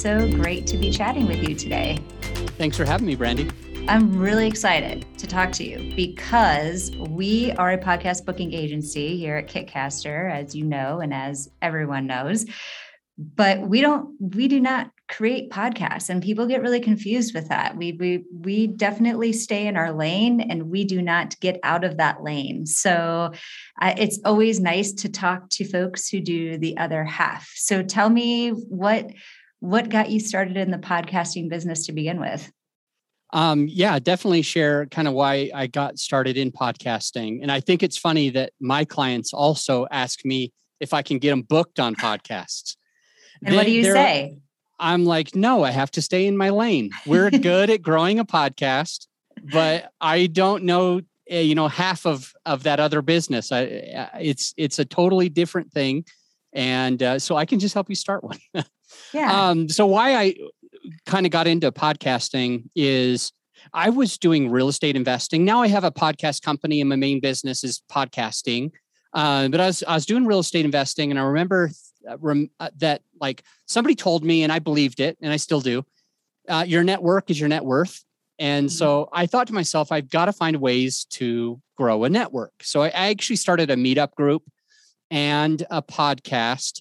so great to be chatting with you today. Thanks for having me, Brandy. I'm really excited to talk to you because we are a podcast booking agency here at Kitcaster, as you know, and as everyone knows. But we don't, we do not create podcasts and people get really confused with that we we we definitely stay in our lane and we do not get out of that lane so uh, it's always nice to talk to folks who do the other half so tell me what what got you started in the podcasting business to begin with um, yeah, definitely share kind of why I got started in podcasting. And I think it's funny that my clients also ask me if I can get them booked on podcasts. And they, what do you say? I'm like, no, I have to stay in my lane. We're good at growing a podcast, but I don't know, eh, you know, half of of that other business. I, it's it's a totally different thing, and uh, so I can just help you start one. yeah. Um, so why I kind of got into podcasting is I was doing real estate investing. Now I have a podcast company, and my main business is podcasting. Uh, but I was I was doing real estate investing, and I remember uh, uh, that like somebody told me and I believed it and I still do. Uh, your network is your net worth. And mm-hmm. so I thought to myself, I've got to find ways to grow a network. So I actually started a meetup group and a podcast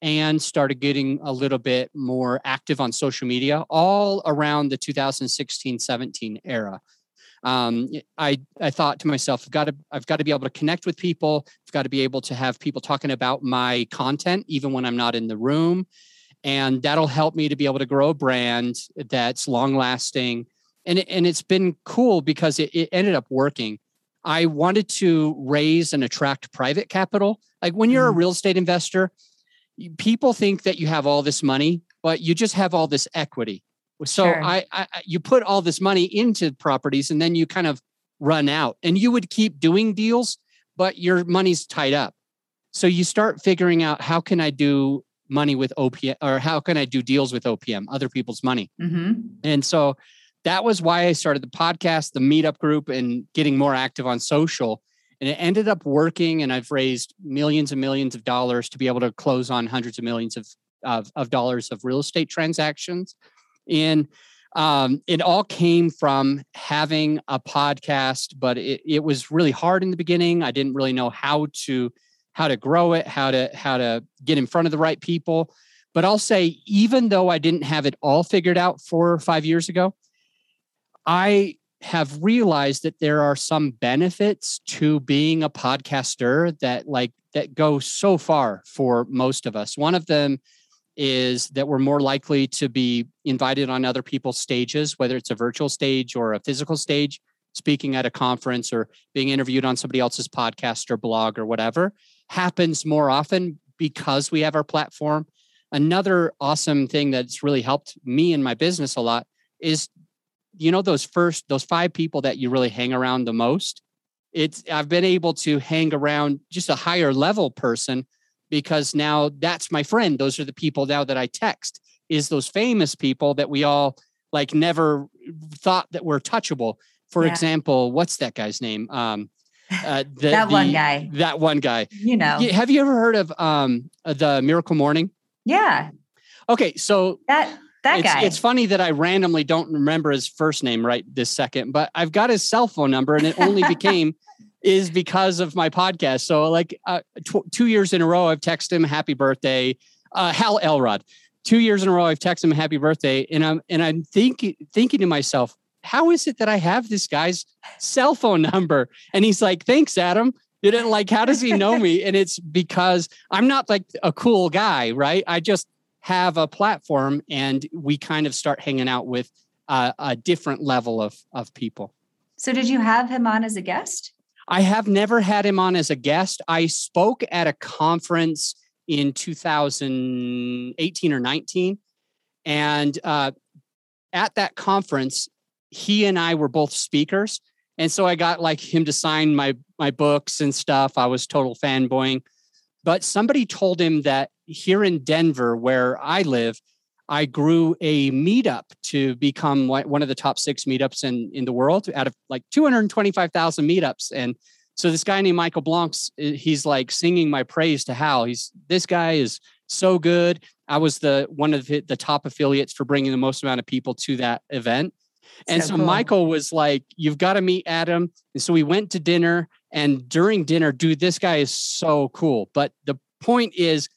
and started getting a little bit more active on social media all around the 2016 17 era um, I I thought to myself, I've got to I've got to be able to connect with people. I've got to be able to have people talking about my content even when I'm not in the room, and that'll help me to be able to grow a brand that's long lasting. And and it's been cool because it, it ended up working. I wanted to raise and attract private capital. Like when you're a mm-hmm. real estate investor, people think that you have all this money, but you just have all this equity. So sure. I, I, you put all this money into properties and then you kind of run out and you would keep doing deals, but your money's tied up. So you start figuring out how can I do money with OPM or how can I do deals with OPM, other people's money. Mm-hmm. And so that was why I started the podcast, the meetup group, and getting more active on social. And it ended up working, and I've raised millions and millions of dollars to be able to close on hundreds of millions of, of, of dollars of real estate transactions. And um, it all came from having a podcast, but it, it was really hard in the beginning. I didn't really know how to how to grow it, how to how to get in front of the right people. But I'll say, even though I didn't have it all figured out four or five years ago, I have realized that there are some benefits to being a podcaster that like that go so far for most of us. One of them is that we're more likely to be invited on other people's stages, whether it's a virtual stage or a physical stage, speaking at a conference or being interviewed on somebody else's podcast or blog or whatever, happens more often because we have our platform. Another awesome thing that's really helped me in my business a lot is you know those first those five people that you really hang around the most it's i've been able to hang around just a higher level person because now that's my friend. Those are the people now that I text, is those famous people that we all like never thought that were touchable. For yeah. example, what's that guy's name? Um, uh, the, that one guy. That one guy. You know. Have you ever heard of um, uh, the Miracle Morning? Yeah. Okay, so that that it's, guy. It's funny that I randomly don't remember his first name right this second, but I've got his cell phone number, and it only became is because of my podcast. So like uh, tw- two years in a row, I've texted him happy birthday, uh, Hal Elrod. Two years in a row, I've texted him happy birthday, and I'm and I'm thinking thinking to myself, how is it that I have this guy's cell phone number? And he's like, thanks, Adam. You didn't like, how does he know me? And it's because I'm not like a cool guy, right? I just have a platform, and we kind of start hanging out with uh, a different level of of people. So, did you have him on as a guest? I have never had him on as a guest. I spoke at a conference in 2018 or 19. And uh, at that conference, he and I were both speakers. And so I got like him to sign my my books and stuff. I was total fanboying. But somebody told him that here in Denver, where I live, I grew a meetup to become one of the top six meetups in, in the world out of like 225,000 meetups. And so this guy named Michael Blancs, he's like singing my praise to Hal. He's this guy is so good. I was the one of the, the top affiliates for bringing the most amount of people to that event. And so, so cool. Michael was like, You've got to meet Adam. And so we went to dinner. And during dinner, dude, this guy is so cool. But the point is,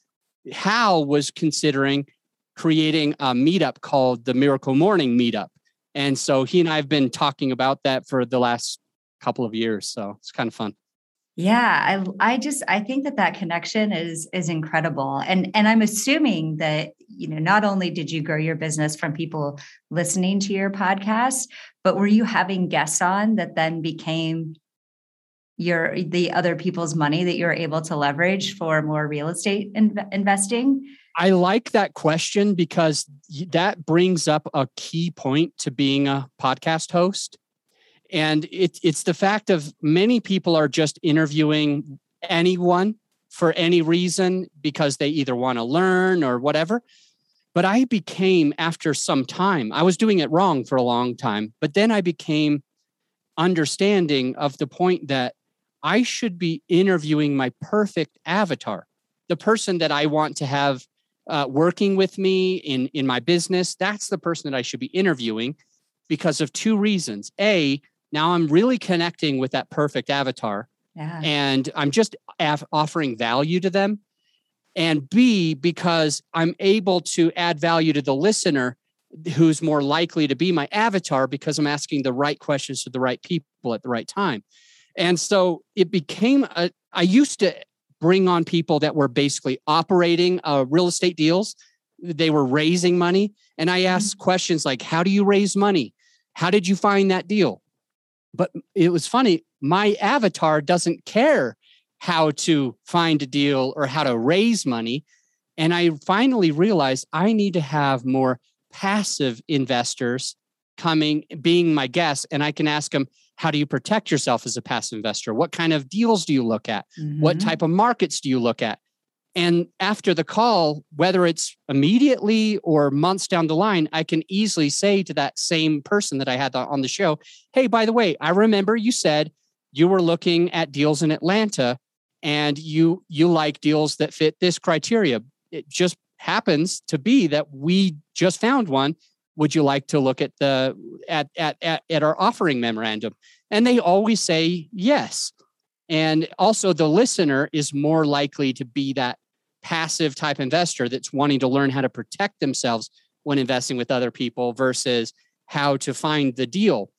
Hal was considering creating a meetup called the Miracle Morning Meetup. And so he and I have been talking about that for the last couple of years. So it's kind of fun. Yeah, I I just I think that that connection is is incredible. And and I'm assuming that you know not only did you grow your business from people listening to your podcast, but were you having guests on that then became your the other people's money that you're able to leverage for more real estate investing? I like that question because that brings up a key point to being a podcast host and it, it's the fact of many people are just interviewing anyone for any reason because they either want to learn or whatever. But I became, after some time, I was doing it wrong for a long time, but then I became understanding of the point that I should be interviewing my perfect avatar, the person that I want to have uh, working with me in, in my business. That's the person that I should be interviewing because of two reasons. A, now I'm really connecting with that perfect avatar. Yeah. And I'm just af- offering value to them. And B, because I'm able to add value to the listener who's more likely to be my avatar because I'm asking the right questions to the right people at the right time. And so it became a, I used to bring on people that were basically operating uh, real estate deals. They were raising money. And I asked mm-hmm. questions like, How do you raise money? How did you find that deal? But it was funny, my avatar doesn't care how to find a deal or how to raise money. And I finally realized I need to have more passive investors coming, being my guests. And I can ask them, how do you protect yourself as a passive investor? What kind of deals do you look at? Mm-hmm. What type of markets do you look at? And after the call, whether it's immediately or months down the line, I can easily say to that same person that I had on the show, Hey, by the way, I remember you said you were looking at deals in Atlanta and you you like deals that fit this criteria. It just happens to be that we just found one. Would you like to look at the at at at, at our offering memorandum? And they always say yes. And also, the listener is more likely to be that passive type investor that's wanting to learn how to protect themselves when investing with other people versus how to find the deal.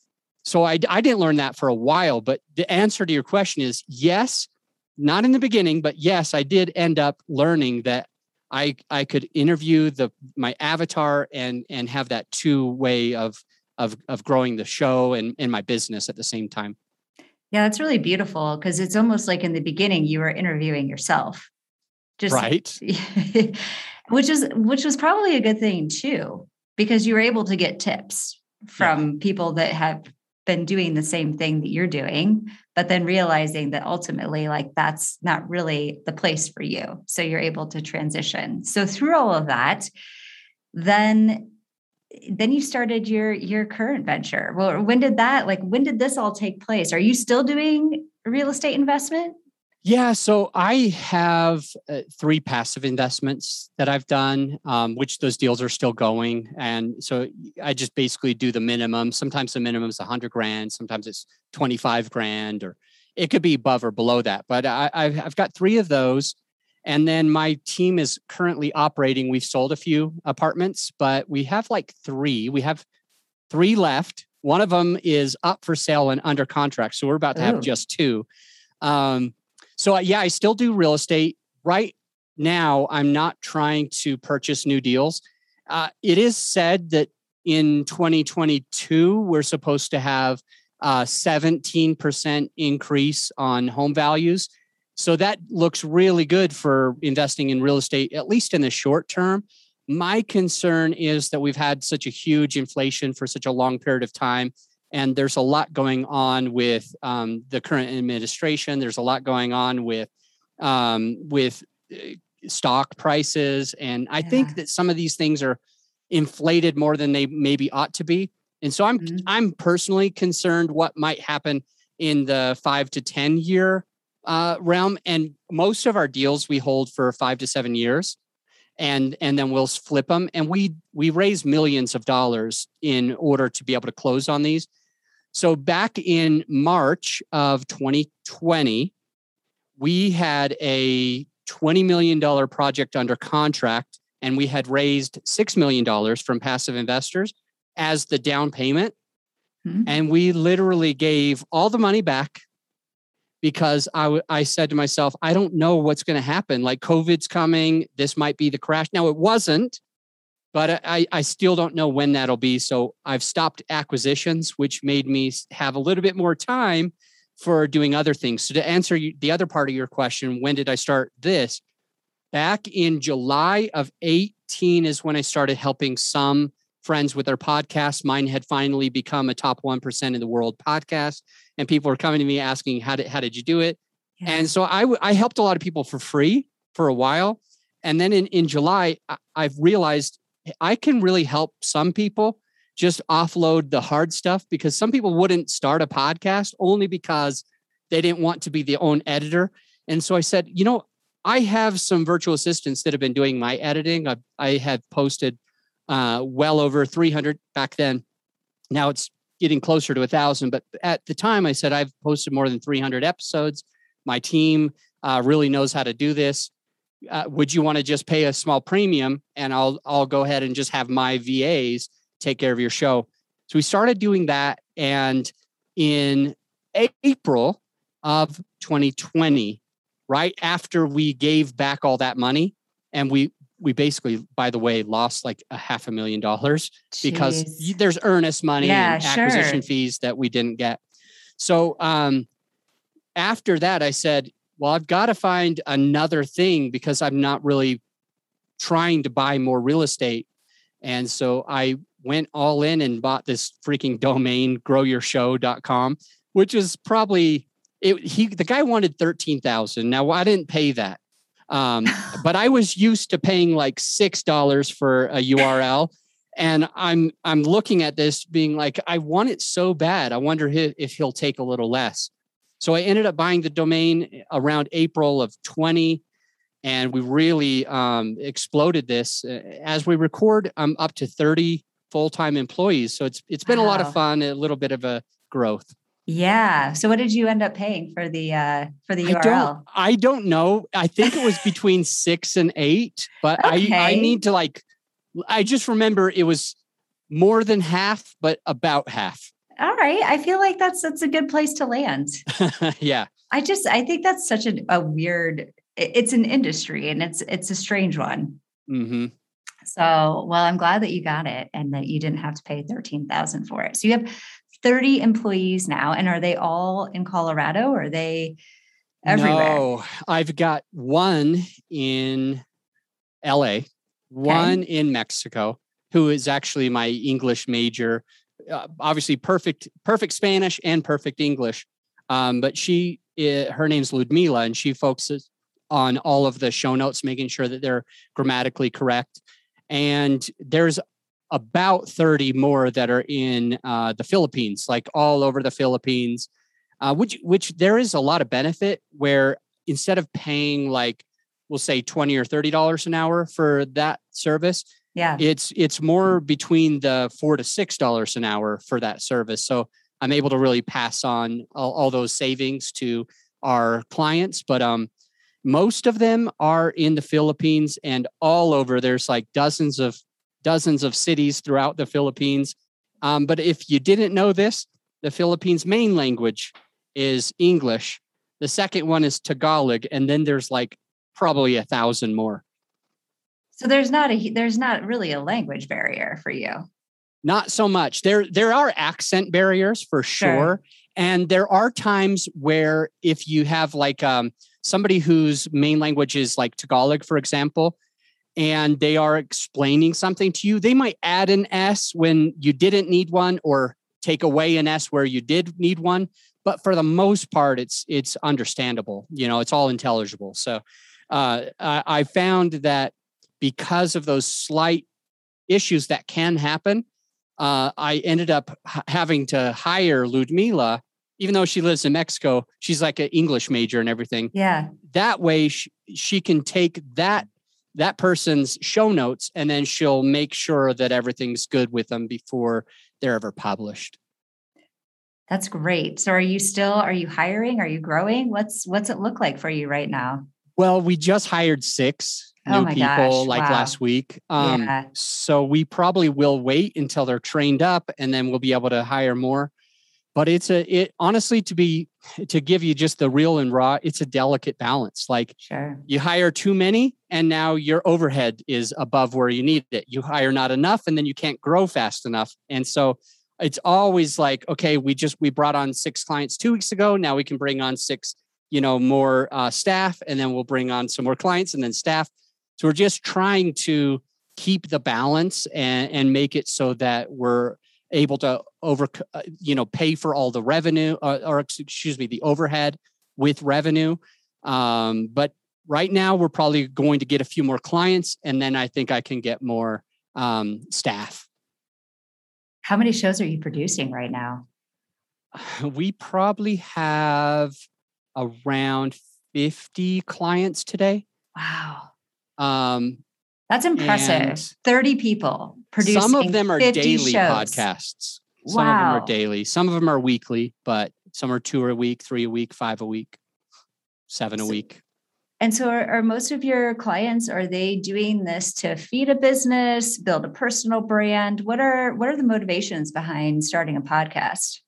So I, I didn't learn that for a while, but the answer to your question is yes, not in the beginning, but yes, I did end up learning that I I could interview the my avatar and and have that two way of of of growing the show and, and my business at the same time. Yeah, that's really beautiful because it's almost like in the beginning you were interviewing yourself. Just right. which is which was probably a good thing too, because you were able to get tips from yeah. people that have been doing the same thing that you're doing, but then realizing that ultimately, like that's not really the place for you. So you're able to transition. So through all of that, then then you started your your current venture. Well, when did that like when did this all take place? Are you still doing real estate investment? Yeah, so I have uh, three passive investments that I've done, um, which those deals are still going, and so I just basically do the minimum. Sometimes the minimum is a hundred grand, sometimes it's twenty five grand, or it could be above or below that. But I, I've got three of those, and then my team is currently operating. We've sold a few apartments, but we have like three. We have three left. One of them is up for sale and under contract. So we're about to have Ooh. just two. Um, so, yeah, I still do real estate. Right now, I'm not trying to purchase new deals. Uh, it is said that in 2022, we're supposed to have a 17% increase on home values. So that looks really good for investing in real estate, at least in the short term. My concern is that we've had such a huge inflation for such a long period of time. And there's a lot going on with um, the current administration. There's a lot going on with um, with uh, stock prices, and I yeah. think that some of these things are inflated more than they maybe ought to be. And so I'm mm-hmm. I'm personally concerned what might happen in the five to ten year uh, realm. And most of our deals we hold for five to seven years. and and then we'll flip them and we we raise millions of dollars in order to be able to close on these so back in march of 2020 we had a $20 million project under contract and we had raised $6 million from passive investors as the down payment mm-hmm. and we literally gave all the money back because I, w- I said to myself, I don't know what's going to happen. Like COVID's coming. This might be the crash. Now, it wasn't, but I, I still don't know when that'll be. So I've stopped acquisitions, which made me have a little bit more time for doing other things. So to answer you, the other part of your question, when did I start this? Back in July of 18 is when I started helping some friends with their podcasts. Mine had finally become a top 1% in the world podcast. And people were coming to me asking, how did, how did you do it? Yeah. And so I, I helped a lot of people for free for a while. And then in, in July, I've realized I can really help some people just offload the hard stuff because some people wouldn't start a podcast only because they didn't want to be the own editor. And so I said, you know, I have some virtual assistants that have been doing my editing. I, I had posted uh, well over 300 back then. Now it's getting closer to a thousand, but at the time I said I've posted more than 300 episodes. My team uh, really knows how to do this. Uh, would you want to just pay a small premium and I'll I'll go ahead and just have my VAs take care of your show. So we started doing that, and in April of 2020, right after we gave back all that money, and we we basically, by the way, lost like a half a million dollars because there's earnest money yeah, and acquisition sure. fees that we didn't get. So um, after that, I said, well, I've got to find another thing because I'm not really trying to buy more real estate. And so I went all in and bought this freaking domain, growyourshow.com, which is probably it, he the guy wanted 13,000. Now I didn't pay that. Um, but I was used to paying like $6 for a URL and I'm I'm looking at this being like I want it so bad. I wonder if, he'll take a little less. So I ended up buying the domain around April of 20 and we really um, exploded this. As we record, I'm up to 30 full-time employees. So it's it's been wow. a lot of fun, a little bit of a growth. Yeah. So what did you end up paying for the uh for the URL? I don't, I don't know. I think it was between six and eight, but okay. I I need to like I just remember it was more than half, but about half. All right. I feel like that's that's a good place to land. yeah. I just I think that's such a, a weird it's an industry and it's it's a strange one. Mm-hmm. So, well, I'm glad that you got it and that you didn't have to pay 13,000 for it. So you have 30 employees now and are they all in Colorado or are they everywhere? No, I've got one in LA, one okay. in Mexico who is actually my English major. Uh, obviously perfect perfect Spanish and perfect English. Um, but she it, her name's Ludmila and she focuses on all of the show notes making sure that they're grammatically correct and there's about 30 more that are in uh, the Philippines, like all over the Philippines, uh, which which there is a lot of benefit where instead of paying like we'll say 20 or 30 dollars an hour for that service, yeah, it's it's more between the four to six dollars an hour for that service. So I'm able to really pass on all, all those savings to our clients, but um most of them are in the Philippines and all over. There's like dozens of dozens of cities throughout the Philippines. Um, but if you didn't know this, the Philippines' main language is English. The second one is Tagalog, and then there's like probably a thousand more. So there's not a there's not really a language barrier for you. Not so much. There there are accent barriers for sure. sure. And there are times where if you have like um, somebody whose main language is like Tagalog, for example, and they are explaining something to you, they might add an S when you didn't need one or take away an S where you did need one. But for the most part, it's it's understandable. You know, it's all intelligible. So uh, I, I found that because of those slight issues that can happen, uh, I ended up h- having to hire Ludmila even though she lives in Mexico, she's like an English major and everything. Yeah. That way she, she can take that that person's show notes and then she'll make sure that everything's good with them before they're ever published. That's great. So are you still are you hiring? Are you growing? What's what's it look like for you right now? Well, we just hired six Oh new people gosh, like wow. last week. Um, Yeah. So we probably will wait until they're trained up and then we'll be able to hire more. But it's a, it honestly, to be, to give you just the real and raw, it's a delicate balance. Like Sure. you hire too many and now your overhead is above where you need it. You hire not enough and then you can't grow fast enough. And so it's always like, okay, we just, we brought on six clients two weeks ago. Now we can bring on six, you know, more uh, staff and then we'll bring on some more clients and then staff. So we're just trying to keep the balance and, and make it so that we're able to over, uh, you know, pay for all the revenue uh, or excuse me, the overhead with revenue. Um, but right now we're probably going to get a few more clients and then I think I can get more um, staff. How many shows are you producing right now? We probably have around 50 clients today. Wow. Um, That's impressive. And 30 people producing some of them are 50 daily shows. podcasts. Some of them are daily. Some of them are weekly, but some are two a week, three a week, five a week, seven a So- week. And so are, are most of your clients are they doing this to feed a business, build a personal brand? What are what are the motivations behind starting a podcast?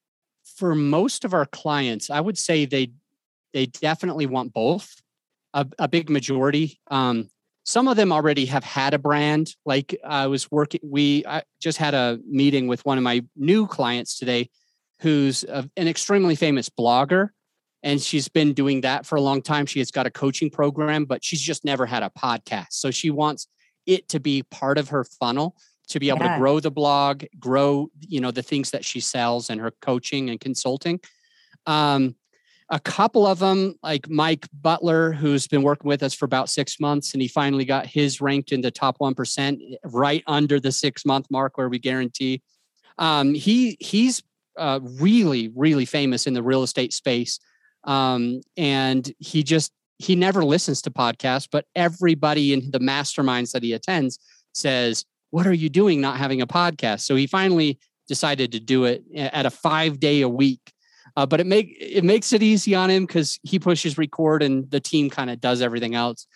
For most of our clients, I would say they they definitely want both. A, a big majority. Um, some of them already have had a brand. Like I was working, we I just had a meeting with one of my new clients today, who's a, an extremely famous blogger, and she's been doing that for a long time. She has got a coaching program, but she's just never had a podcast. So she wants it to be part of her funnel to be able Yeah. to grow the blog, grow you know the things that she sells and her coaching and consulting. Um, a couple of them, like Mike Butler, who's been working with us for about six months, and he finally got his ranked in the top one percent, right under the six month mark where we guarantee. Um, he he's uh, really really famous in the real estate space, um, and he just he never listens to podcasts, but everybody in the masterminds that he attends says, "What are you doing, not having a podcast?" So he finally decided to do it at a five day a week uh, but it make it makes it easy on him because he pushes record and the team kind of does everything else.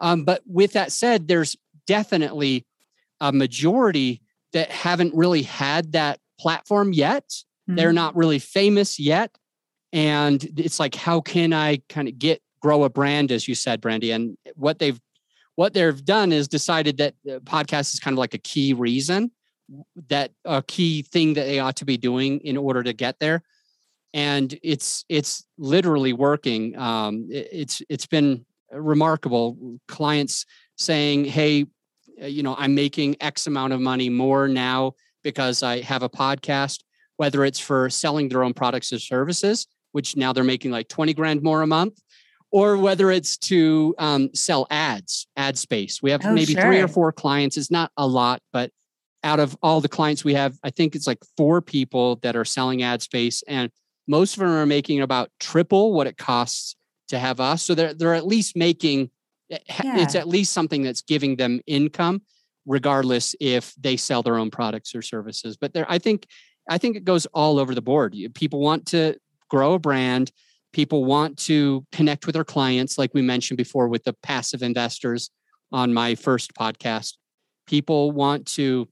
Um, but with that said, there's definitely a majority that haven't really had that platform yet. They're Mhm. not really famous yet, and it's like, how can I kind of get grow a brand, as you said, Brandy? And what they've what they've done is decided that the podcast is kind of like a key reason that a key thing that they ought to be doing in order to get there and it's it's literally working. Um, it- it's it's been remarkable. Clients saying, "Hey, uh, you know, I'm making X amount of money more now because I have a podcast." Whether it's for selling their own products or services, which now they're making like twenty grand more a month, or whether it's to um, sell ads, ad space. We have Oh, maybe three or four clients. It's not a lot, but out of all the clients we have, I think it's like four people that are selling ad space, and most of them are making about triple what it costs to have us. So they're they're at least making eh, it's at least something that's giving them income, regardless if they sell their own products or services. But there, I think I think it goes all over the board. People want to grow a brand. People want to connect with their clients, like we mentioned before with the passive investors on my first podcast. People want to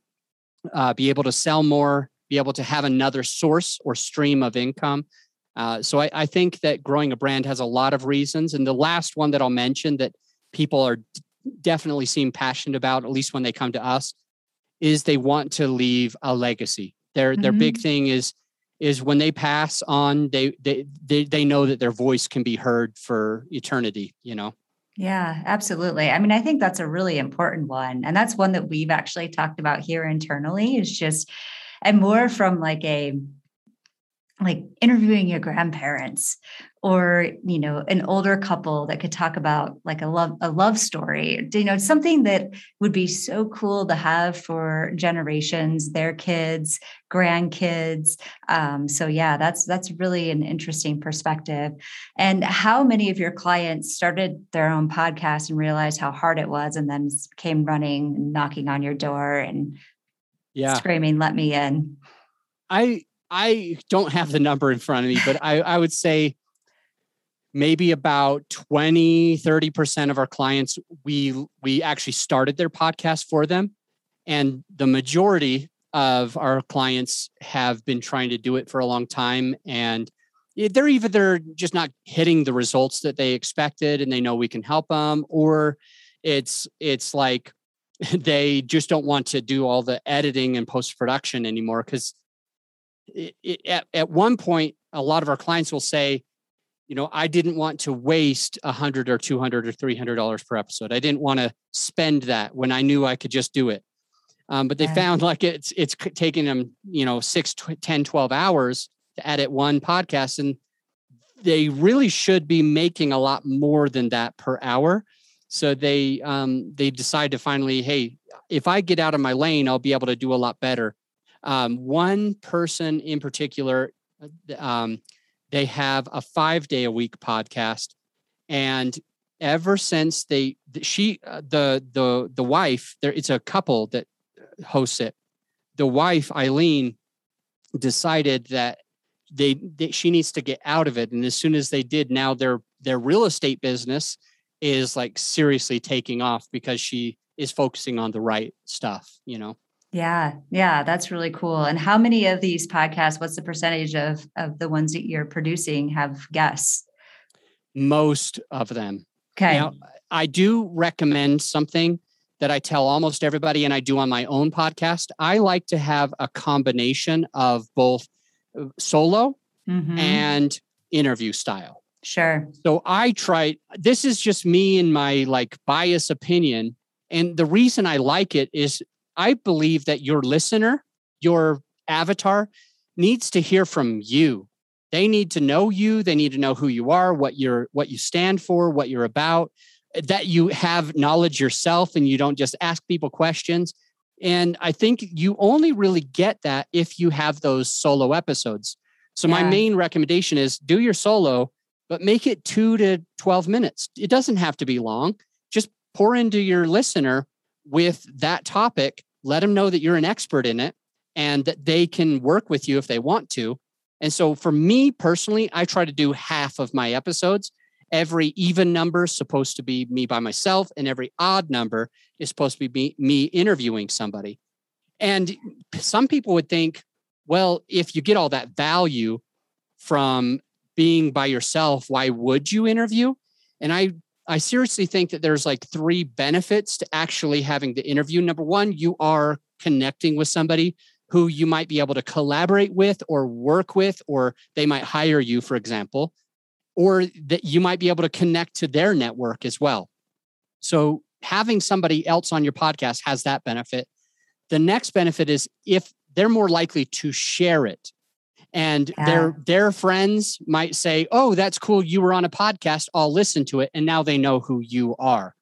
uh, be able to sell more, be able to have another source or stream of income. Uh, so I, I think that growing a brand has a lot of reasons. And the last one that I'll mention that people are definitely seem passionate about, at least when they come to us, is they want to leave a legacy. Their their big thing is is when they pass on, they they they they know that their voice can be heard for eternity. You know. Yeah, absolutely. I mean, I think that's a really important one. And that's one that we've actually talked about here internally is just, and more from like a, like interviewing your grandparents or you know an older couple that could talk about like a love a love story. You know something that would be so cool to have for generations their kids grandkids. Um, so yeah that's that's really an interesting perspective. And how many of your clients started their own podcast and realized how hard it was and then came running knocking on your door and yeah screaming let me in i I don't have the number in front of me, but I, I would say maybe about 20, 30% of our clients, we we actually started their podcast for them. And the majority of our clients have been trying to do it for a long time. And they're either they're just not hitting the results that they expected and they know we can help them, or it's it's like they just don't want to do all the editing and post production anymore because at, at one point, a lot of our clients will say, you know, I didn't want to waste a hundred or 200 or $300 per episode. I didn't want to spend that when I knew I could just do it. Um, but they yeah. found like it's, it's taking them, you know, six, 10, 12 hours to edit one podcast. And they really should be making a lot more than that per hour. So they, um, they decide to finally, Hey, if I get out of my lane, I'll be able to do a lot better. Um, one person in particular, uh, um, they have a five day a week podcast, and ever since they she uh, the the the wife there it's a couple that hosts it. The wife Eileen decided that they, they she needs to get out of it, and as soon as they did, now their their real estate business is like seriously taking off because she is focusing on the right stuff. You know. Yeah, yeah, that's really cool. And how many of these podcasts, what's the percentage of of the ones that you're producing have guests? Most of them. Okay. Now, I do recommend something that I tell almost everybody and I do on my own podcast. I like to have a combination of both uh, solo mm-hmm. and interview style. Sure. So I try this is just me and my like bias opinion and the reason I like it is I believe that your listener, your avatar, needs to hear from you. They need to know you. They need to know who you are, what you're, what you stand for, what you're about. That you have knowledge yourself, and you don't just ask people questions. And I think you only really get that if you have those solo episodes. So yeah. my main recommendation is do your solo, but make it two to 12 minutes. It doesn't have to be long. Just pour into your listener with that topic, let them know that you're an expert in it and that they can work with you if they want to. And so for me personally, I try to do half of my episodes. Every even number is supposed to be me by myself, and every odd number is supposed to be me, me interviewing somebody. And some people would think, well, if you get all that value from being by yourself, why would you interview? And I I seriously think that there's like three benefits to actually having the interview. Number one, you are connecting with somebody who you might be able to collaborate with or work with, or they might hire you, for example, or that you might be able to connect to their network as well. So having somebody else on your podcast has that benefit. The next benefit is if they're more likely to share it and yeah. their their friends might say oh that's cool. You were on a podcast. I'll listen to it. And now they know who you are.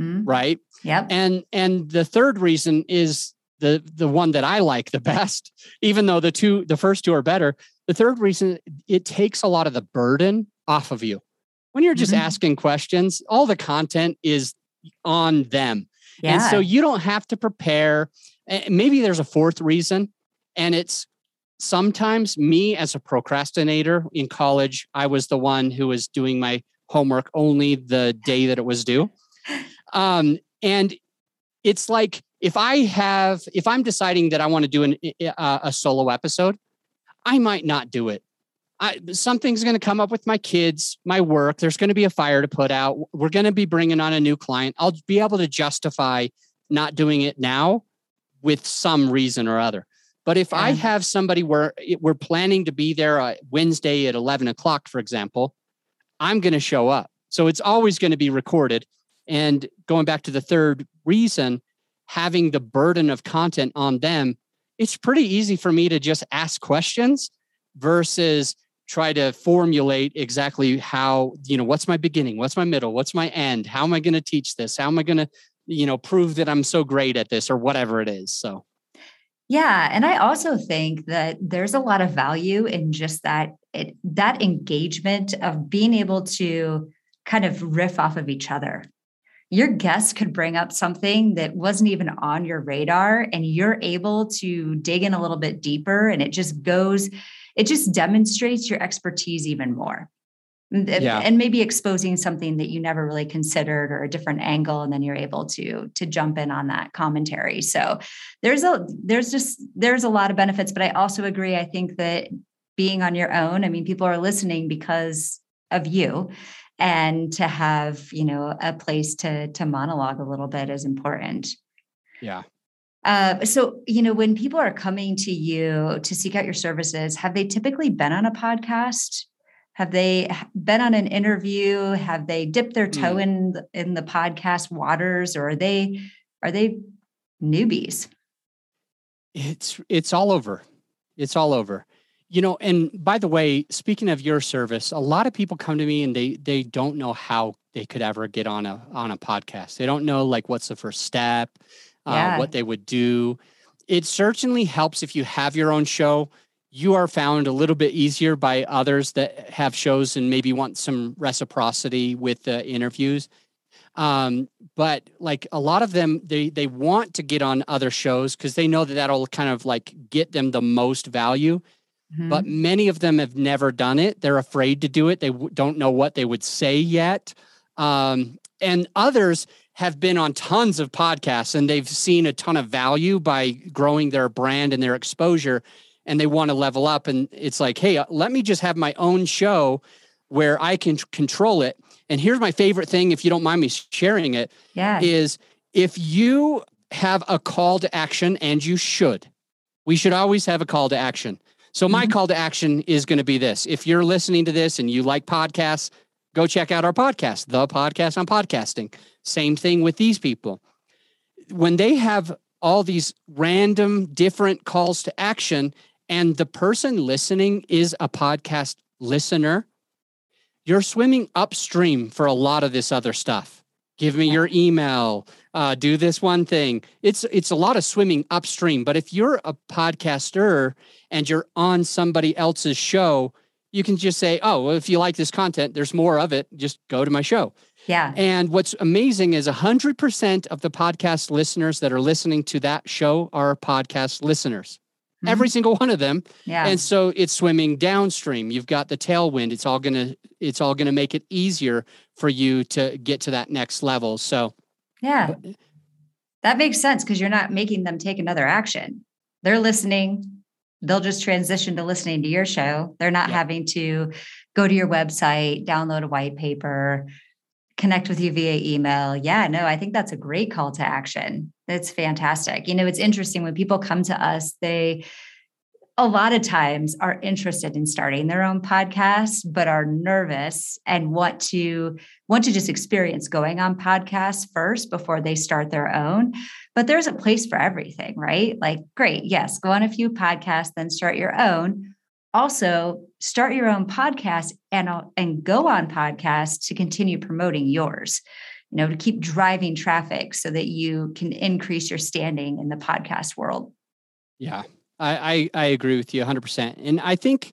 Mm-hmm. right? Yep. And and the third reason is the the one that i like the best even though the two the first two are better the third reason it takes a lot of the burden off of you. When you're just mm-hmm. asking questions all the content is on them. Yeah. and so you don't have to prepare. Maybe there's a fourth reason and it's sometimes me as a procrastinator in college, I was the one who was doing my homework only the day that it was due. Um, and it's like if I have, if I'm deciding that I want to do an, uh, a solo episode, I might not do it. I, something's going to come up with my kids, my work. There's going to be a fire to put out. We're going to be bringing on a new client. I'll be able to justify not doing it now with some reason or other. But if I have somebody where we're planning to be there uh, Wednesday at 11 o'clock, for example, I'm going to show up. So it's always going to be recorded. And going back to the third reason, having the burden of content on them, it's pretty easy for me to just ask questions versus try to formulate exactly how, you know, what's my beginning, what's my middle, what's my end, how am I going to teach this, how am I going to, you know, prove that I'm so great at this or whatever it is. So, yeah, and I also think that there's a lot of value in just that it, that engagement of being able to kind of riff off of each other. Your guest could bring up something that wasn't even on your radar, and you're able to dig in a little bit deeper, and it just goes, it just demonstrates your expertise even more. Yeah. and maybe exposing something that you never really considered or a different angle and then you're able to to jump in on that commentary. So there's a there's just there's a lot of benefits but i also agree i think that being on your own i mean people are listening because of you. And to have you know a place to to monologue a little bit is important. Yeah. Uh, so you know when people are coming to you to seek out your services have they typically been on a podcast have they been on an interview? Have they dipped their toe mm. in in the podcast waters or are they are they newbies? It's it's all over. It's all over. You know and by the way speaking of your service a lot of people come to me and they they don't know how they could ever get on a on a podcast. They don't know like what's the first step uh, yeah. what they would do. It certainly helps if you have your own show you are found a little bit easier by others that have shows and maybe want some reciprocity with the interviews. Um, but like a lot of them they they want to get on other shows because they know that that'll kind of like get them the most value. Mm-hmm. but many of them have never done it. They're afraid to do it. They w- don't know what they would say yet. Um, and others have been on tons of podcasts and they've seen a ton of value by growing their brand and their exposure and they want to level up and it's like hey uh, let me just have my own show where i can control it. And here's my favorite thing if you don't mind me sharing it yeah is if you have a call to action and you should we should always have a call to action. So my mm-hmm. call to action is going to be this. If you're listening to this and you like podcasts go check out our podcast the podcast on podcasting. Same thing with these people. When they have all these random different calls to action and the person listening is a podcast listener, you're swimming upstream for a lot of this other stuff. Give me your email, uh, do this one thing. It's it's a lot of swimming upstream. But if you're a podcaster and you're on somebody else's show, you can just say, "Oh, well, if you like this content, there's more of it. Just go to my show." Yeah. And what's amazing is 100% of the podcast listeners that are listening to that show are podcast listeners mm-hmm. every single one of them. Yeah. And so it's swimming downstream. You've got the tailwind. It's all gonna it's all gonna make it easier for you to get to that next level. So yeah. That makes sense because you're not making them take another action. They're listening. They'll just transition to listening to your show. They're not yeah. having to go to your website, download a white paper, connect with you via email. Yeah, no, I think that's a great call to action. That's fantastic. You know, it's interesting when people come to us, they a lot of times are interested in starting their own podcast but are nervous and want to want to just experience going on podcasts first before they start their own but there's a place for everything right like great yes go on a few podcasts then start your own also start your own podcast and uh, and go on podcasts to continue promoting yours you know, to keep driving traffic so that you can increase your standing in the podcast world. Yeah, I, I, I agree with you 100%. And I think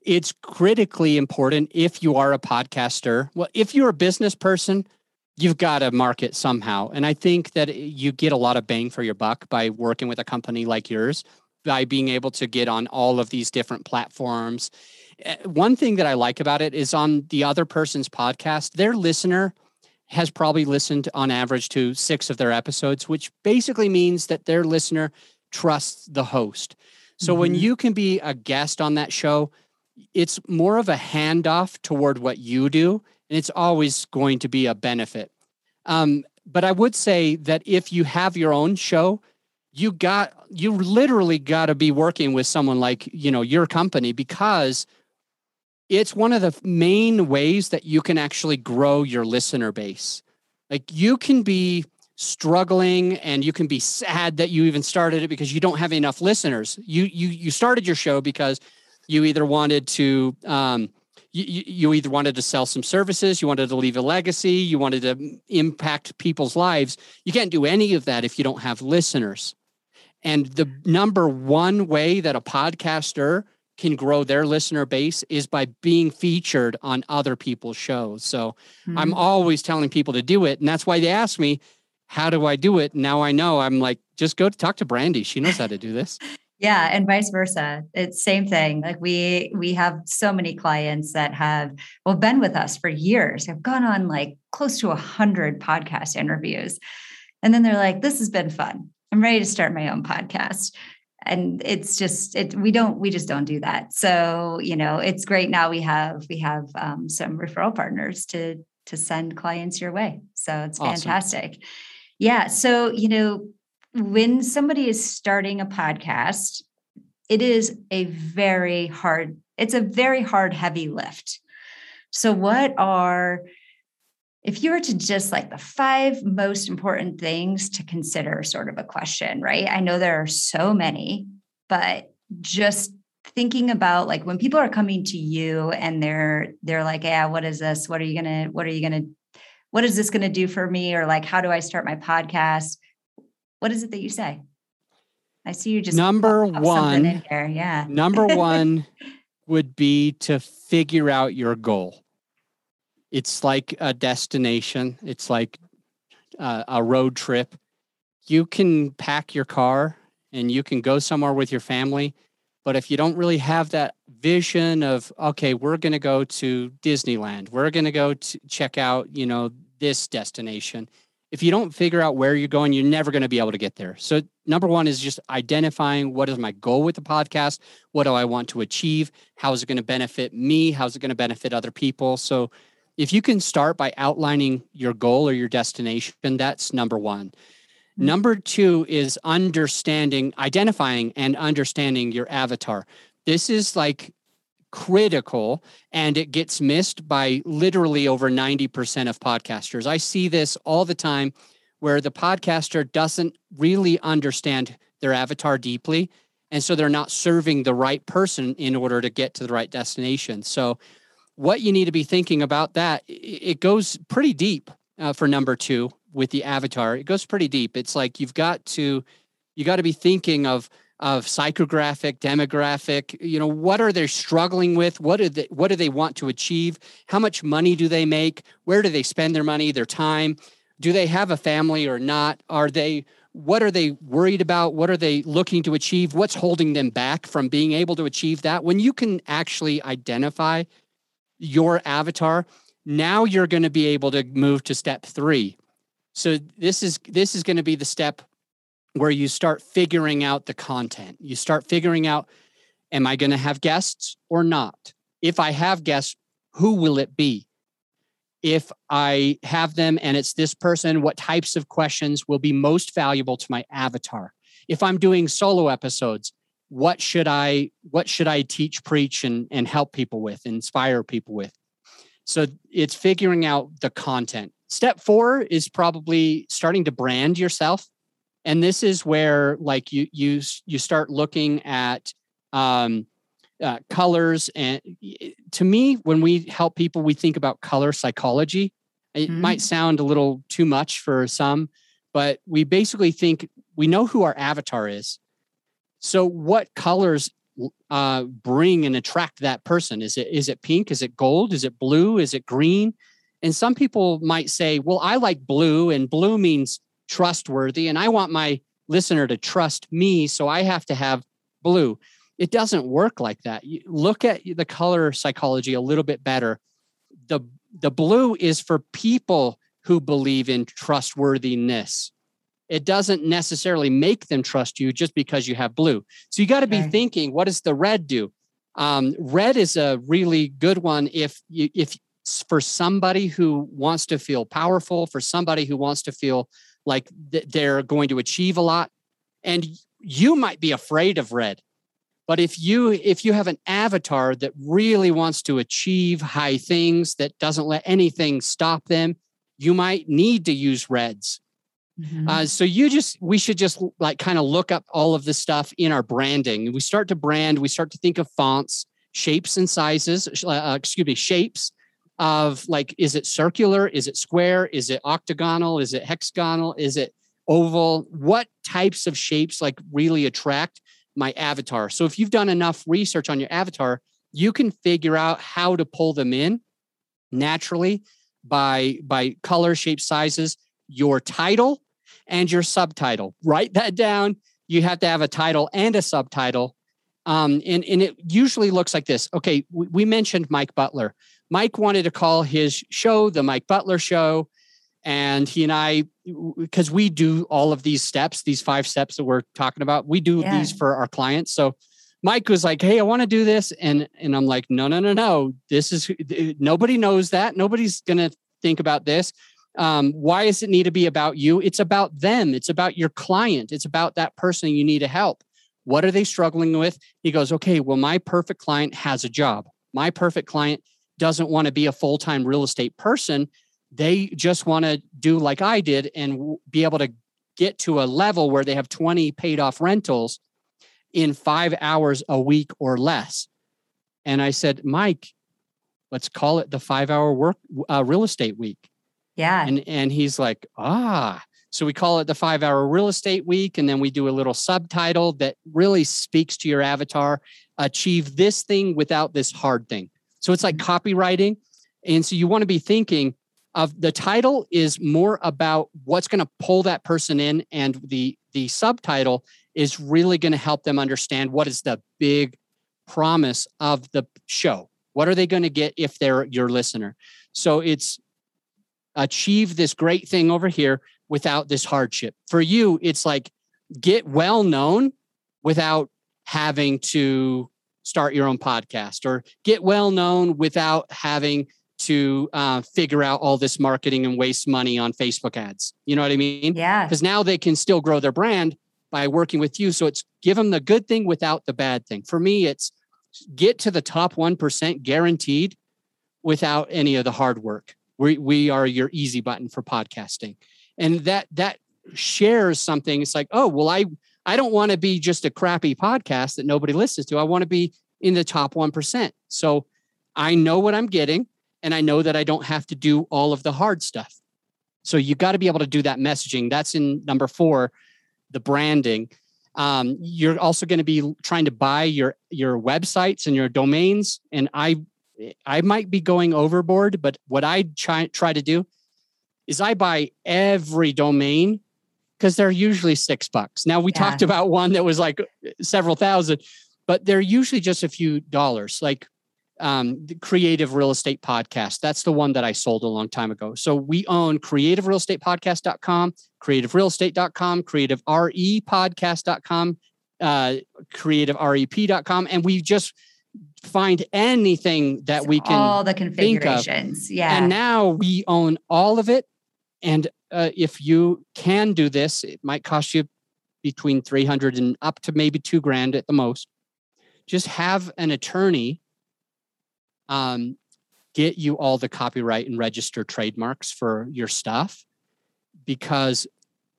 it's critically important if you are a podcaster. Well, if you're a business person, you've got to market somehow. And I think that you get a lot of bang for your buck by working with a company like yours, by being able to get on all of these different platforms. Eh, one thing that I like about it is on the other person's podcast, their listener has probably listened on average to six of their episodes, which basically means that their listener trusts the host. So mm-hmm. when you can be a guest on that show, it's more of a handoff toward what you do, and it's always going to be a benefit. Um, but I would say that if you have your own show, you got you literally got to be working with someone like you know your company because it's one of the main ways that you can actually grow your listener base. Like you can be struggling and you can be sad that you even started it because you don't have enough listeners. You you you started your show because You either wanted to, um, you, you either wanted to sell some services, you wanted to leave a legacy, you wanted to impact people's lives. You can't do any of that if you don't have listeners. And the number one way that a podcaster can grow their listener base is by being featured on other people's shows. So mm-hmm. I'm always telling people to do it. And that's why they ask me, how do I do it? Now I know I'm like, just go to talk to Brandy. She knows how to do this. yeah. And vice versa. It's same thing. Like we, we have so many clients that have, well, been with us for years, have gone on like close to a hundred podcast interviews. And then they're like, this has been fun. I'm ready to start my own podcast. And it's just it we don't we just don't do that. So you know it's great now we have we have um, some referral partners to to send clients your way. So it's awesome. fantastic. Yeah so you know when somebody is starting a podcast it is a very hard it's a very hard heavy lift. So what are if you were to just like the five most important things to consider sort of a question, right? I know there are so many, but just thinking about like when people are coming to you and they're they're like, yeah, what is this? What are you gonna, what are you gonna, what is this gonna do for me? Or like, how do I start my podcast? What is it that you say? I see you just number one in here. Yeah. number one would be to figure out your goal it's like a destination. It's like uh, a road trip. You can pack your car and you can go somewhere with your family but if you don't really have that vision of okay we're going to go to disneyland we're going to go to check out you know this destination if you don't figure out where you're going you're never going to be able to get there. So number one is just identifying what is my goal with the podcast what do i want to achieve how is it going to benefit me how's it going to benefit other people? So if you can start by outlining your goal or your destination, that's number one. Mm-hmm. Number two is understanding, identifying and understanding your avatar. This is like critical and it gets missed by literally over 90% of podcasters. I see this all the time where the podcaster doesn't really understand their avatar deeply. And so they're not serving the right person in order to get to the right destination. So what you need to be thinking about that it goes pretty deep uh, for number two with the avatar. It goes pretty deep. It's like you've got to you got to be thinking of of psychographic demographic you know what are they struggling with? What do they what do they want to achieve? How much money do they make? Where do they spend their money their time? Do they have a family or not? Are they what are they worried about? What are they looking to achieve? What's holding them back from being able to achieve that? When you can actually identify your avatar, now you're going to be able to move to step three. So this is this is going to be the step where you start figuring out the content. You start figuring out, am I going to have guests or not? If I have guests, who will it be? If I have them and it's this person, what types of questions will be most valuable to my avatar? If I'm doing solo episodes, what should I what should I teach, preach, and and help people with, inspire people with? So it's figuring out the content. Step four is probably starting to brand yourself, and this is where like you you you start looking at um, uh, colors and to me when we help people we think about color psychology it mm-hmm. might sound a little too much for some but we basically think we know who our avatar is so, what colors uh, bring and attract that person? Is it is it pink? Is it gold? Is it blue? Is it green? And some people might say, "Well, I like blue, and blue means trustworthy, and I want my listener to trust me, so I have to have blue." It doesn't work like that. You look at the color psychology a little bit better. The the blue is for people who believe in trustworthiness it doesn't necessarily make them trust you just because you have blue. So you got to be okay. thinking, what does the red do? Um, red is a really good one if you, if for somebody who wants to feel powerful, for somebody who wants to feel like th- they're going to achieve a lot, and you might be afraid of red. But if you if you have an avatar that really wants to achieve high things, that doesn't let anything stop them, you might need to use reds Mm-hmm. Uh, so you just we should just like kind of look up all of this stuff in our branding. We start to brand, we start to think of fonts, shapes and sizes, uh, excuse me, shapes of like, is it circular? Is it square? Is it octagonal? Is it hexagonal? Is it oval? What types of shapes like really attract my avatar? So if you've done enough research on your avatar, you can figure out how to pull them in naturally by by color, shape, sizes, your title and your subtitle. Write that down. You have to have a title and a subtitle. Um, and, and it usually looks like this. Okay, we, we mentioned Mike Butler. Mike wanted to call his show the Mike Butler Show. And he and I, because we do all of these steps, these five steps that we're talking about, we do yeah. these for our clients. So Mike was like, "Hey, I want to do this," and and I'm like, "No, no, no, no. This is nobody knows that. Nobody's gonna think about this. Um, why does it need to be about you? It's about them. It's about your client. It's about that person you need to help. What are they struggling with?" He goes, "Okay, well, my perfect client has a job. My perfect client doesn't want to be a full time real estate person. They just want to do like I did and be able to get to a level where they have 20 paid off rentals." in five hours a week or less. And I said, Mike, let's call it the five hour work uh, real estate week. Yeah. And, and he's like, ah, so we call it the five hour real estate week. And then we do a little subtitle that really speaks to your avatar achieve this thing without this hard thing. So it's like mm-hmm. copywriting. And so you want to be thinking of the title is more about what's going to pull that person in and the the subtitle is really going to help them understand what is the big promise of the show. What are they going to get if they're your listener? So it's achieve this great thing over here without this hardship. For you, it's like get well known without having to start your own podcast or get well known without having to uh, figure out all this marketing and waste money on Facebook ads. You know what I mean? Yeah. Because now they can still grow their brand by working with you. So it's give them the good thing without the bad thing. For me, it's get to the top 1% guaranteed without any of the hard work. We, we are your easy button for podcasting. And that, that shares something. It's like, oh, well, I, I don't want to be just a crappy podcast that nobody listens to. I want to be in the top 1%. So I know what I'm getting and I know that I don't have to do all of the hard stuff. So you got to be able to do that messaging. That's in number four the branding. Um, you're also going to be trying to buy your your websites and your domains. And I I might be going overboard, but what I try try to do is I buy every domain because they're usually six bucks. Now we yeah. talked about one that was like several thousand, but they're usually just a few dollars. Like um, the Creative Real Estate Podcast. That's the one that I sold a long time ago. So we own creativerealestatepodcast.com, creativerealestate.com, creativerepodcast.com, uh, creativerep.com. And we just find anything that it's we can all the configurations. Yeah. And now we own all of it. And uh, if you can do this, it might cost you between 300 and up to maybe two grand at the most. Just have an attorney um, get you all the copyright and register trademarks for your stuff because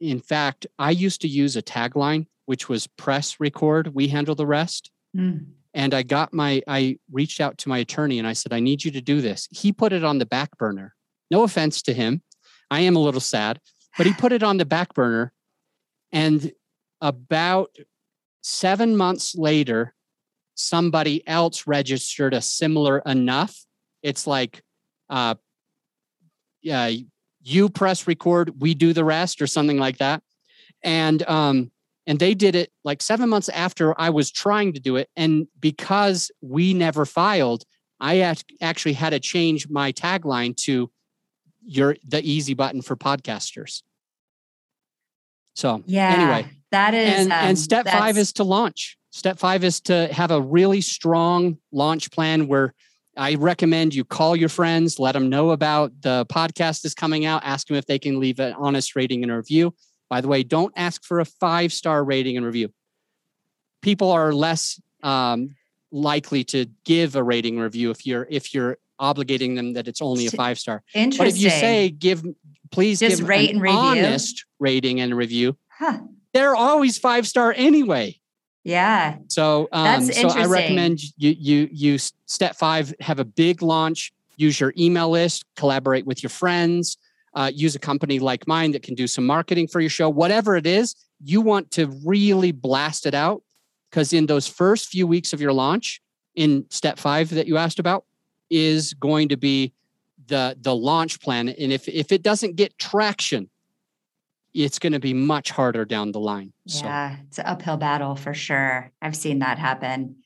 in fact i used to use a tagline which was press record we handle the rest mm. And i got my i reached out to my attorney and i said i need you to do this. He put it on the back burner. No offense to him. I am a little sad but he put it on the back burner. And about seven months later somebody else registered a similar enough, it's like, uh, yeah, you press record, we do the rest, or something like that. And um, and they did it like seven months after I was trying to do it, and because we never filed, I actually had to change my tagline to "You're the easy button for podcasters." So yeah, anyway, that is and, um, and step five is to launch. Step five is to have a really strong launch plan where I recommend you call your friends, let them know about the podcast is coming out, ask them if they can leave an honest rating and review. By the way, don't ask for a five star rating and review. People are less um, likely to give a rating review if you're if you're obligating them that it's only a five star. Interesting. But if you say give, please Just give rate an and review. honest rating and review, huh. they're always five star anyway. Yeah. So, um, so I recommend you you you step five have a big launch. Use your email list. Collaborate with your friends. Uh, use a company like mine that can do some marketing for your show. Whatever it is, you want to really blast it out because in those first few weeks of your launch, in step five that you asked about, is going to be the the launch plan. And if if it doesn't get traction, it's going to be much harder down the line. Yeah, so. it's an uphill battle for sure. I've seen that happen.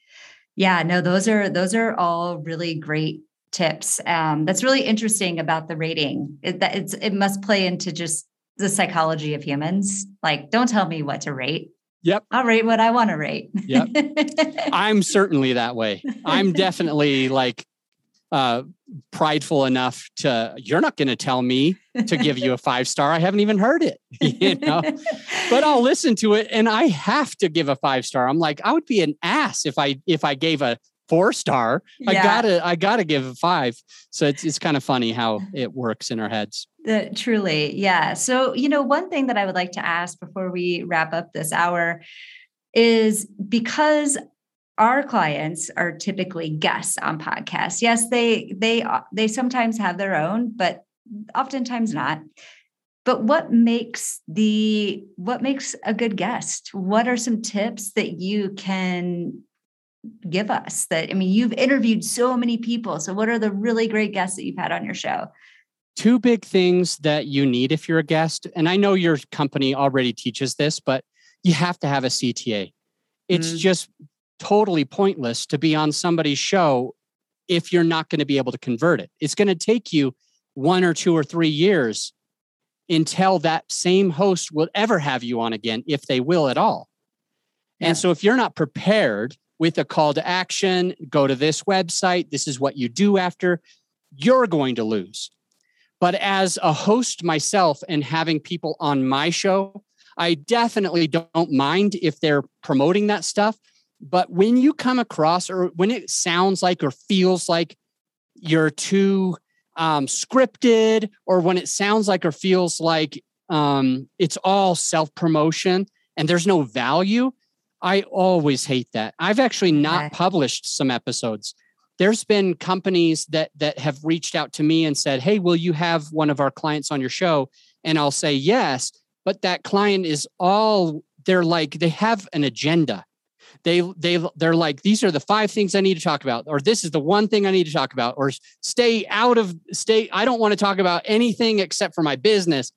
Yeah, no, those are those are all really great tips. Um, that's really interesting about the rating. It, that it's it must play into just the psychology of humans. Like, don't tell me what to rate. Yep. I'll rate what I want to rate. Yep. I'm certainly that way. I'm definitely like uh, prideful enough to you're not going to tell me to give you a five star i haven't even heard it you know but i'll listen to it and i have to give a five star i'm like i would be an ass if i if i gave a four star yeah. i gotta i gotta give a five so it's, it's kind of funny how it works in our heads uh, truly yeah so you know one thing that i would like to ask before we wrap up this hour is because our clients are typically guests on podcasts. Yes, they they they sometimes have their own, but oftentimes not. But what makes the what makes a good guest? What are some tips that you can give us that I mean you've interviewed so many people. So what are the really great guests that you've had on your show? Two big things that you need if you're a guest, and I know your company already teaches this, but you have to have a CTA. It's mm. just totally pointless to be on somebody's show if you're not going to be able to convert it. It's going to take you one or two or three years until that same host will ever have you on again, if they will at all. Yeah. And so if you're not prepared with a call to action, go to this website, this is what you do after, you're going to lose. But as a host myself and having people on my show, I definitely don't mind if they're promoting that stuff but when you come across, or when it sounds like or feels like you're too um, scripted, or when it sounds like or feels like um, it's all self promotion and there's no value, I always hate that. I've actually not okay. published some episodes. There's been companies that that have reached out to me and said, "Hey, will you have one of our clients on your show?" And I'll say yes, but that client is all they're like they have an agenda they they they're like these are the five things I need to talk about or this is the one thing I need to talk about or stay out of stay I don't want to talk about anything except for my business.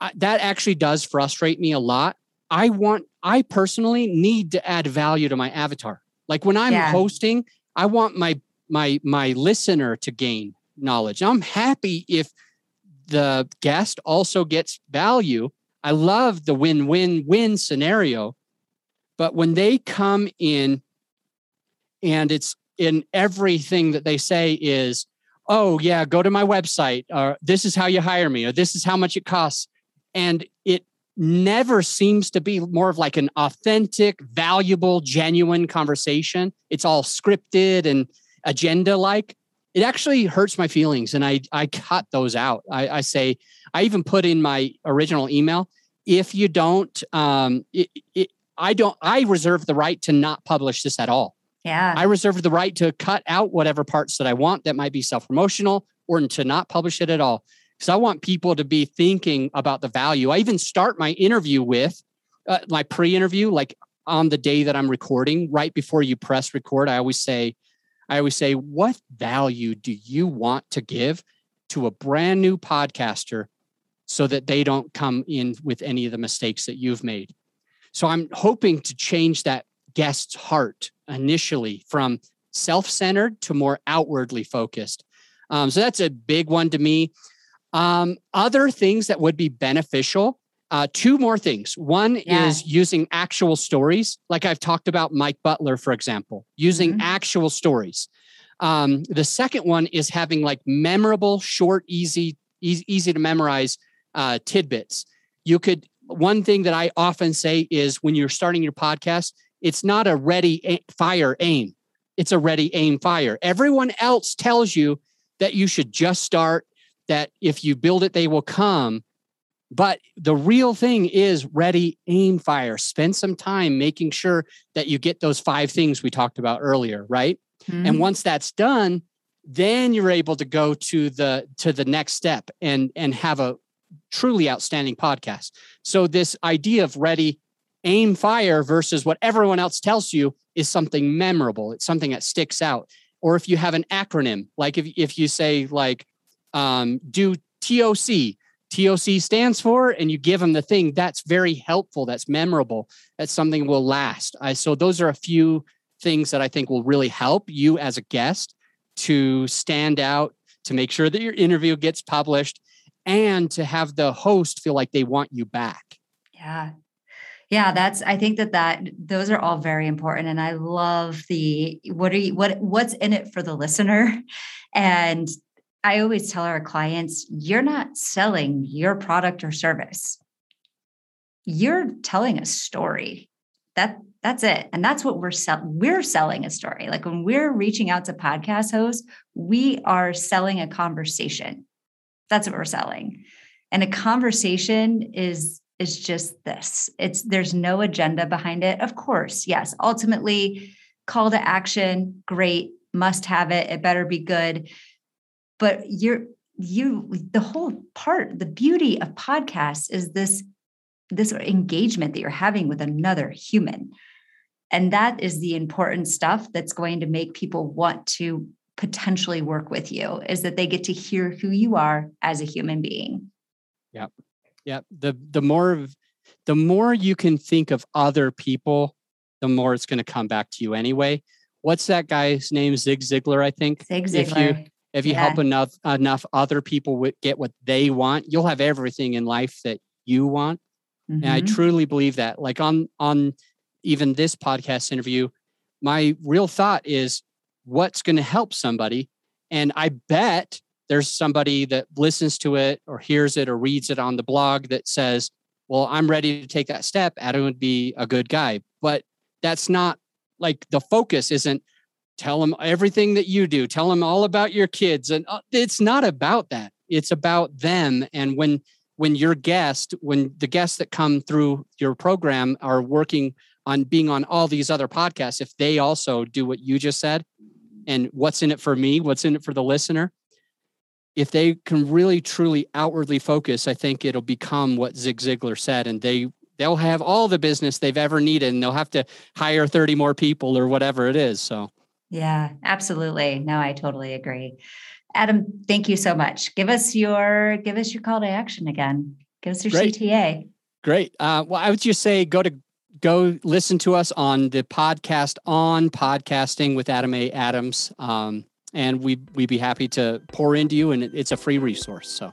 I, that actually does frustrate me a lot. I want I personally need to add value to my avatar. Like when I'm yeah. hosting, I want my my my listener to gain knowledge. I'm happy if the guest also gets value. I love the win-win-win scenario but when they come in and it's in everything that they say is, oh, yeah, go to my website, or this is how you hire me, or this is how much it costs. And it never seems to be more of like an authentic, valuable, genuine conversation. It's all scripted and agenda like. It actually hurts my feelings. And I, I cut those out. I, I say, I even put in my original email if you don't, um, it, it, I don't, I reserve the right to not publish this at all. Yeah. I reserve the right to cut out whatever parts that I want that might be self promotional or to not publish it at all. Because I want people to be thinking about the value. I even start my interview with uh, my pre interview, like on the day that I'm recording, right before you press record. I always say, I always say, what value do you want to give to a brand new podcaster so that they don't come in with any of the mistakes that you've made? So I'm hoping to change that guest's heart initially from self centered to more outwardly focused. Um, so that's a big one to me. Um, other things that would be beneficial. Uh, two more things. One yeah. is using actual stories, like I've talked about Mike Butler, for example, using mm-hmm. actual stories. Um, the second one is having like memorable, short, easy, easy, easy to memorize uh, tidbits. You could one thing that I often say is when you're starting your podcast, it's not a ready fire aim. It's a ready aim fire. Everyone else tells you that you should just start, that if you build it, they will come. But the real thing is ready, aim, fire. Spend some time making sure that you get those five things we talked about earlier, right? Mm-hmm. And once that's done, then you're able to go to the to the next step and and have a truly outstanding podcast. So this idea of ready, aim, fire versus what everyone else tells you is something memorable. It's something that sticks out. Or if you have an acronym, like if if you say like um, do TOC, TOC stands for, and you give them the thing, that's very helpful. That's memorable. That's something will last. I, so those are a few things that I think will really help you as a guest to stand out, to make sure that your interview gets published, and to have the host feel like they want you back. Yeah. Yeah, that's I think that that those are all very important and I love the what are you what what's in it for the listener and I always tell our clients, you're not selling your product or service. You're telling a story. That that's it. And that's what we're selling. We're selling a story. Like when we're reaching out to podcast hosts, we are selling a conversation. That's what we're selling. And a conversation is is just this. It's there's no agenda behind it. Of course, yes. Ultimately, call to action, great, must have it. It better be good but you're you the whole part the beauty of podcasts is this this engagement that you're having with another human. And that is the important stuff that's going to make people want to potentially work with you is that they get to hear who you are as a human being. Yep. Yep. The the more of the more you can think of other people the more it's going to come back to you anyway. What's that guy's name? Zig ziglar i think? Zig ziglar if you yeah. help enough enough other people get what they want, you'll have everything in life that you want. Mm-hmm. And I mm-hmm. truly believe that. Like on on even this podcast interview, my real thought is what's going to help somebody. And I bet there's somebody that listens to it or hears it or reads it on the blog that says, Well, I'm ready to take that step. Adam would be a good guy. But that's not like the focus isn't tell them everything that you do. Tell them all about your kids and uh, it's not about that. It's about them and when when your guest when the guests that come through your program are working on being on all these other podcasts if they also do what you just said and what's in it for me what's in it for the listener if they can really truly outwardly focus i think it'll become what zig ziglar said and they they'll have all the business they've ever needed and they'll have to hire 30 more people or whatever it is so yeah, absolutely. No, I totally agree. Adam, thank you so much. Give us your give us your call to action again. Give us your Great. CTA. Great. Uh, well, I would just say go to go listen to us on the podcast on podcasting with Adam A. Adams, um, and we we'd be happy to pour into you, and it's a free resource. So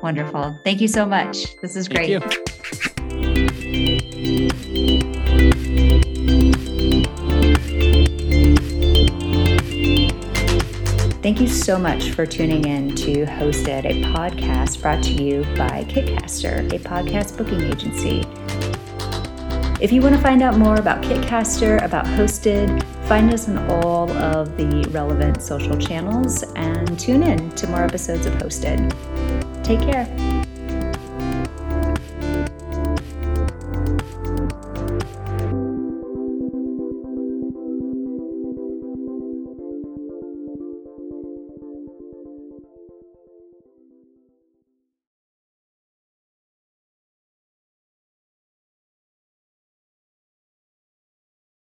wonderful. Thank you so much. This is great. Thank you so much for tuning in to Hosted, a podcast brought to you by Kitcaster, a podcast booking agency. If you want to find out more about Kitcaster, about Hosted, find us on all of the relevant social channels and tune in to more episodes of Hosted. Take care.